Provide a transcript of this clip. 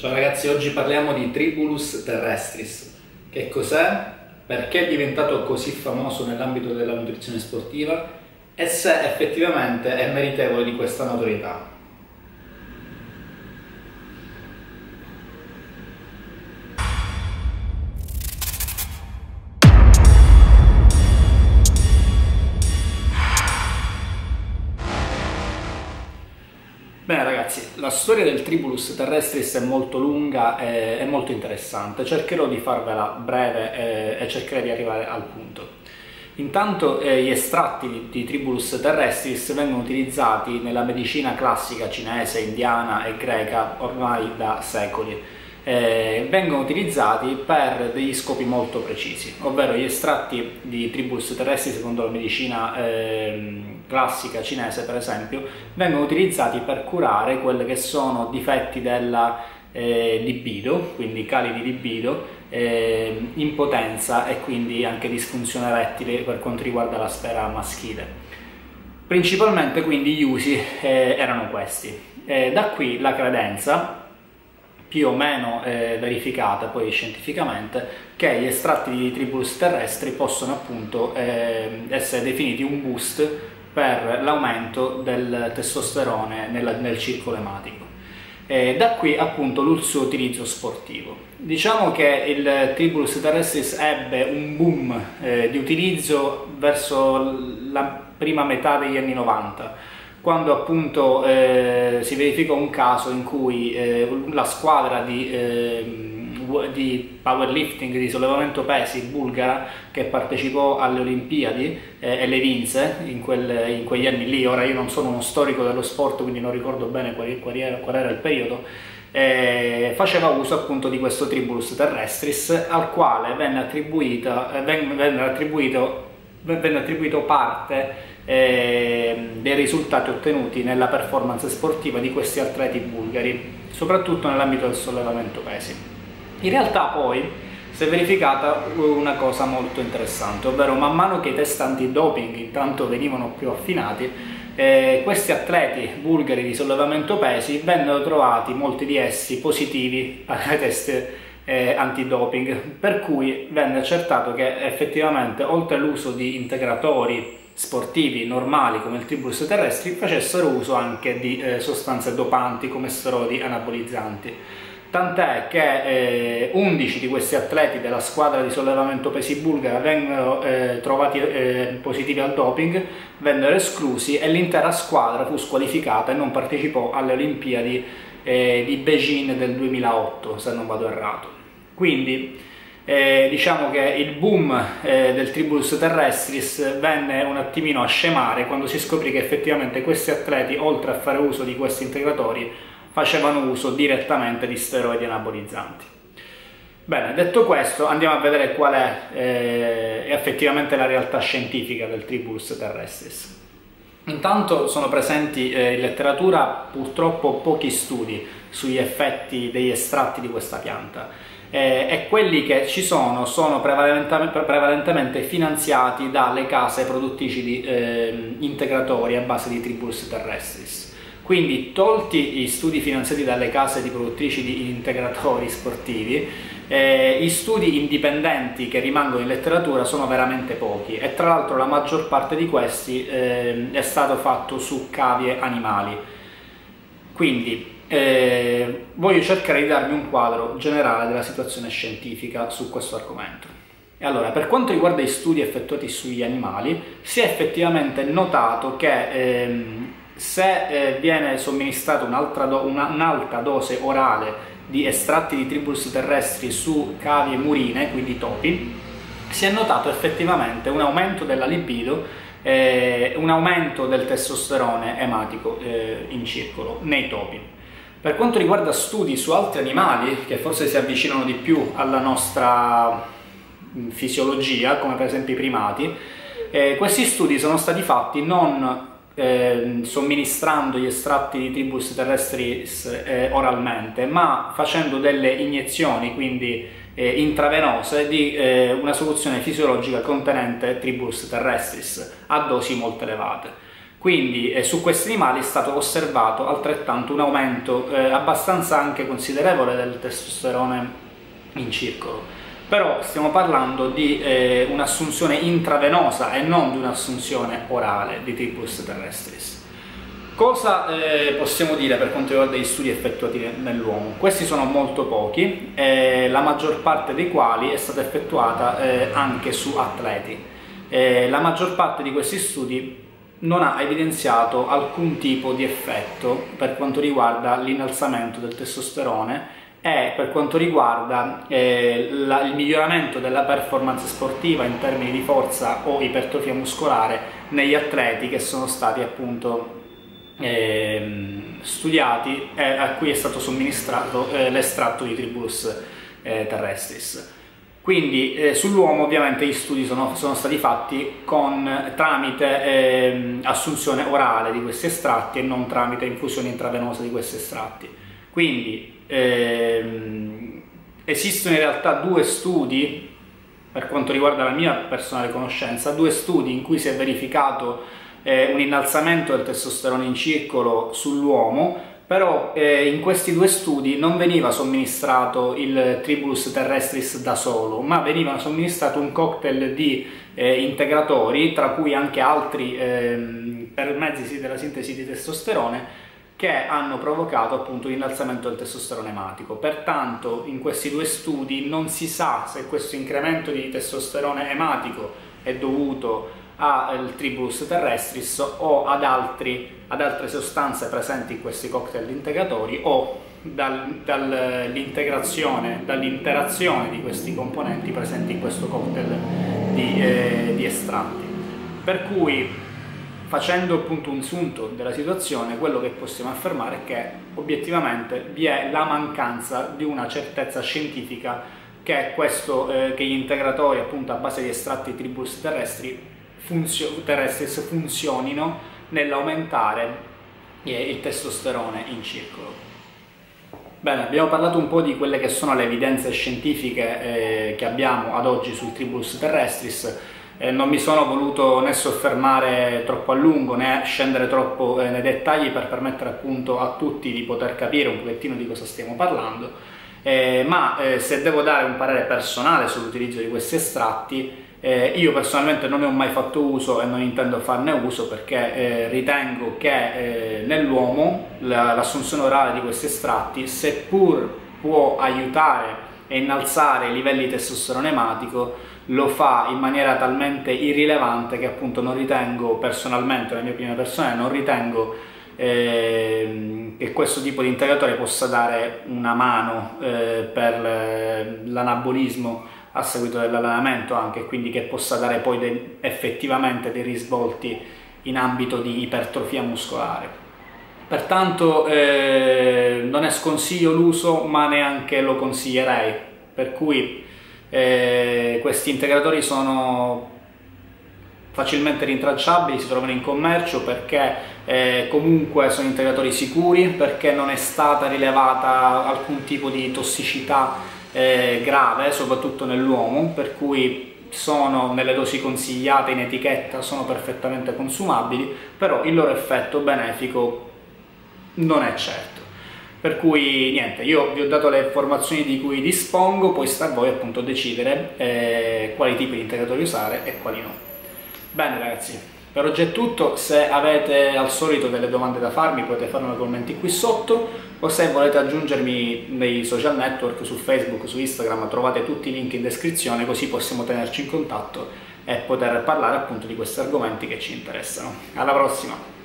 Ciao ragazzi, oggi parliamo di Tribulus terrestris. Che cos'è? Perché è diventato così famoso nell'ambito della nutrizione sportiva? E se effettivamente è meritevole di questa notorietà? La storia del Tribulus terrestris è molto lunga e, e molto interessante, cercherò di farvela breve e, e cercherò di arrivare al punto. Intanto eh, gli estratti di, di, Tribulus terrestris vengono utilizzati nella medicina classica cinese, indiana e greca ormai da secoli. Eh, vengono utilizzati per degli scopi molto precisi, ovvero gli estratti di Tribulus terrestris secondo la medicina eh, classica cinese per esempio, vengono utilizzati per curare quelli che sono difetti della eh, libido, quindi cali di libido, eh, impotenza e quindi anche disfunzione erettile per quanto riguarda la sfera maschile. Principalmente quindi gli usi eh, erano questi. Eh, da qui la credenza, più o meno eh, verificata poi scientificamente, che gli estratti di tribulus terrestri possono appunto eh, essere definiti un boost per l'aumento del testosterone nel, nel circolo ematico. E da qui appunto l'uso utilizzo sportivo. Diciamo che il Tribulus terrestris ebbe un boom eh, di utilizzo verso la prima metà degli anni 90, quando appunto eh, si verificò un caso in cui eh, la squadra di ehm, di powerlifting, di sollevamento pesi bulgara che partecipò alle Olimpiadi eh, e le vinse in, quel, in, quegli anni lì. Ora io non sono uno storico dello sport, quindi non ricordo bene qual, qual, era, qual era, il periodo. Eh, faceva uso appunto di questo tribulus terrestris al quale venne, attribuita, eh, venne, attribuito, venne attribuito parte eh, dei risultati ottenuti nella performance sportiva di questi atleti bulgari, soprattutto nell'ambito del sollevamento pesi. In realtà poi si è verificata una cosa molto interessante, ovvero man mano che i test antidoping intanto venivano più affinati, eh, questi atleti bulgari di sollevamento pesi vennero trovati, molti di essi, positivi ai test eh, antidoping, per cui venne accertato che effettivamente oltre all'uso di integratori sportivi normali come il tribulus terrestri facessero uso anche di eh, sostanze dopanti come sterodi anabolizzanti tant'è che eh, 11 di questi atleti della squadra di sollevamento pesi bulgara vennero eh, trovati eh, positivi al doping, vennero esclusi e l'intera squadra fu squalificata e non partecipò alle Olimpiadi eh, di Beijing del 2008, se non vado errato. Quindi eh, diciamo che il boom eh, del tribulus terrestris venne un attimino a scemare quando si scoprì che effettivamente questi atleti, oltre a fare uso di questi integratori, facevano uso direttamente di steroidi anabolizzanti. Bene, detto questo, andiamo a vedere qual è eh, effettivamente la realtà scientifica del tribulus terrestris. Intanto sono presenti eh, in letteratura purtroppo pochi studi sugli effetti degli estratti di questa pianta eh, e quelli che ci sono sono prevalentemente, prevalentemente finanziati dalle case produttrici di eh, integratori a base di tribulus terrestris. Quindi tolti gli studi finanziati dalle case di produttrici di integratori sportivi, eh, gli studi indipendenti che rimangono in letteratura sono veramente pochi e tra l'altro la maggior parte di questi eh, è stato fatto su cavie animali. Quindi eh, voglio cercare di darvi un quadro generale della situazione scientifica su questo argomento. E allora, per quanto riguarda gli studi effettuati sugli animali, si è effettivamente notato che ehm, se eh, viene somministrata un'alta do, una, un dose orale di estratti di tribulus terrestri su cavie murine, quindi topi, si è notato effettivamente un aumento della libido e un aumento del testosterone ematico eh, in circolo nei topi. Per quanto riguarda studi su altri animali, che forse si avvicinano di più alla nostra mm, fisiologia, come per esempio i primati, eh, questi studi sono stati fatti non eh, somministrando gli estratti di tribus terrestri eh, oralmente, ma facendo delle iniezioni, quindi eh, intravenose, di eh, una soluzione fisiologica contenente tribus terrestris a dosi molto elevate. Quindi eh, su questi animali è stato osservato altrettanto un aumento eh, abbastanza anche considerevole del testosterone in circolo. Però stiamo parlando di eh, un'assunzione intravenosa e non di un'assunzione orale di Tribulus terrestris. Cosa eh, possiamo dire per quanto riguarda gli studi effettuati nell'uomo? Questi sono molto pochi, eh, la maggior parte dei quali è stata effettuata eh, anche su atleti. La maggior parte di questi studi non ha evidenziato alcun tipo di effetto per quanto riguarda l'innalzamento del testosterone e per quanto riguarda eh, la, il miglioramento della performance sportiva in termini di forza o ipertrofia muscolare negli atleti che sono stati appunto eh, studiati e a cui è stato somministrato eh, l'estratto di Tribulus eh, terrestris. Quindi eh, sull'uomo ovviamente gli studi sono, sono stati fatti con, tramite eh, assunzione orale di questi estratti e non tramite infusione intravenosa di questi estratti. Quindi ehm, esistono in realtà due studi, per quanto riguarda la mia personale conoscenza, due studi in cui si è verificato eh, un innalzamento del testosterone in circolo sull'uomo però eh, in questi due studi non veniva somministrato il Tribulus terrestris da solo, ma veniva somministrato un cocktail di eh, integratori, tra cui anche altri eh, per mezzi della sintesi di testosterone, che hanno provocato appunto l'innalzamento del testosterone ematico. Pertanto in questi due studi non si sa se questo incremento di testosterone ematico è dovuto al Tribulus terrestris o ad, altri, ad, altre sostanze presenti in questi cocktail integratori o dal, dall'integrazione, dall'interazione di questi componenti presenti in questo cocktail di, eh, di estratti. Per cui facendo appunto un sunto della situazione, quello che possiamo affermare è che obiettivamente vi è la mancanza di una certezza scientifica che, questo, eh, che gli integratori appunto a base di estratti tribulus terrestri funzio- terrestris funzionino nell'aumentare eh, il testosterone in circolo. Bene, abbiamo parlato un po' di quelle che sono le evidenze scientifiche eh, che abbiamo ad oggi sul Tribulus terrestris. Eh, non mi sono voluto né soffermare troppo a lungo né scendere troppo eh, nei dettagli per permettere appunto a tutti di poter capire un pochettino di cosa stiamo parlando, eh, ma eh, se devo dare un parere personale sull'utilizzo di questi estratti, eh, io personalmente non ne ho mai fatto uso e non intendo farne uso perché eh, ritengo che eh, nell'uomo l'assunzione orale di questi estratti, seppur può aiutare e innalzare i livelli di testosterone ematico, lo fa in maniera talmente irrilevante che appunto non ritengo personalmente, la mia opinione personale, non ritengo eh, che questo tipo di integratore possa dare una mano eh, per l'anabolismo a seguito dell'allenamento anche, quindi che possa dare poi de- effettivamente dei risvolti in ambito di ipertrofia muscolare. Pertanto eh, non è sconsiglio l'uso, ma neanche lo consiglierei, per cui eh, questi integratori sono facilmente rintracciabili, si trovano in commercio perché eh, comunque sono integratori sicuri, perché non è stata rilevata alcun tipo di tossicità eh, grave, soprattutto nell'uomo, per cui sono nelle dosi consigliate in etichetta, sono perfettamente consumabili, però il loro effetto benefico non è certo. Per cui niente, io vi ho dato le informazioni di cui dispongo, poi sta a voi appunto decidere eh, quali tipi di integratori usare e quali no. Bene ragazzi, per oggi è tutto, se avete al solito delle domande da farmi potete farlo nei commenti qui sotto o se volete aggiungermi nei social network, su Facebook, su Instagram, trovate tutti i link in descrizione così possiamo tenerci in contatto e poter parlare appunto di questi argomenti che ci interessano. Alla prossima!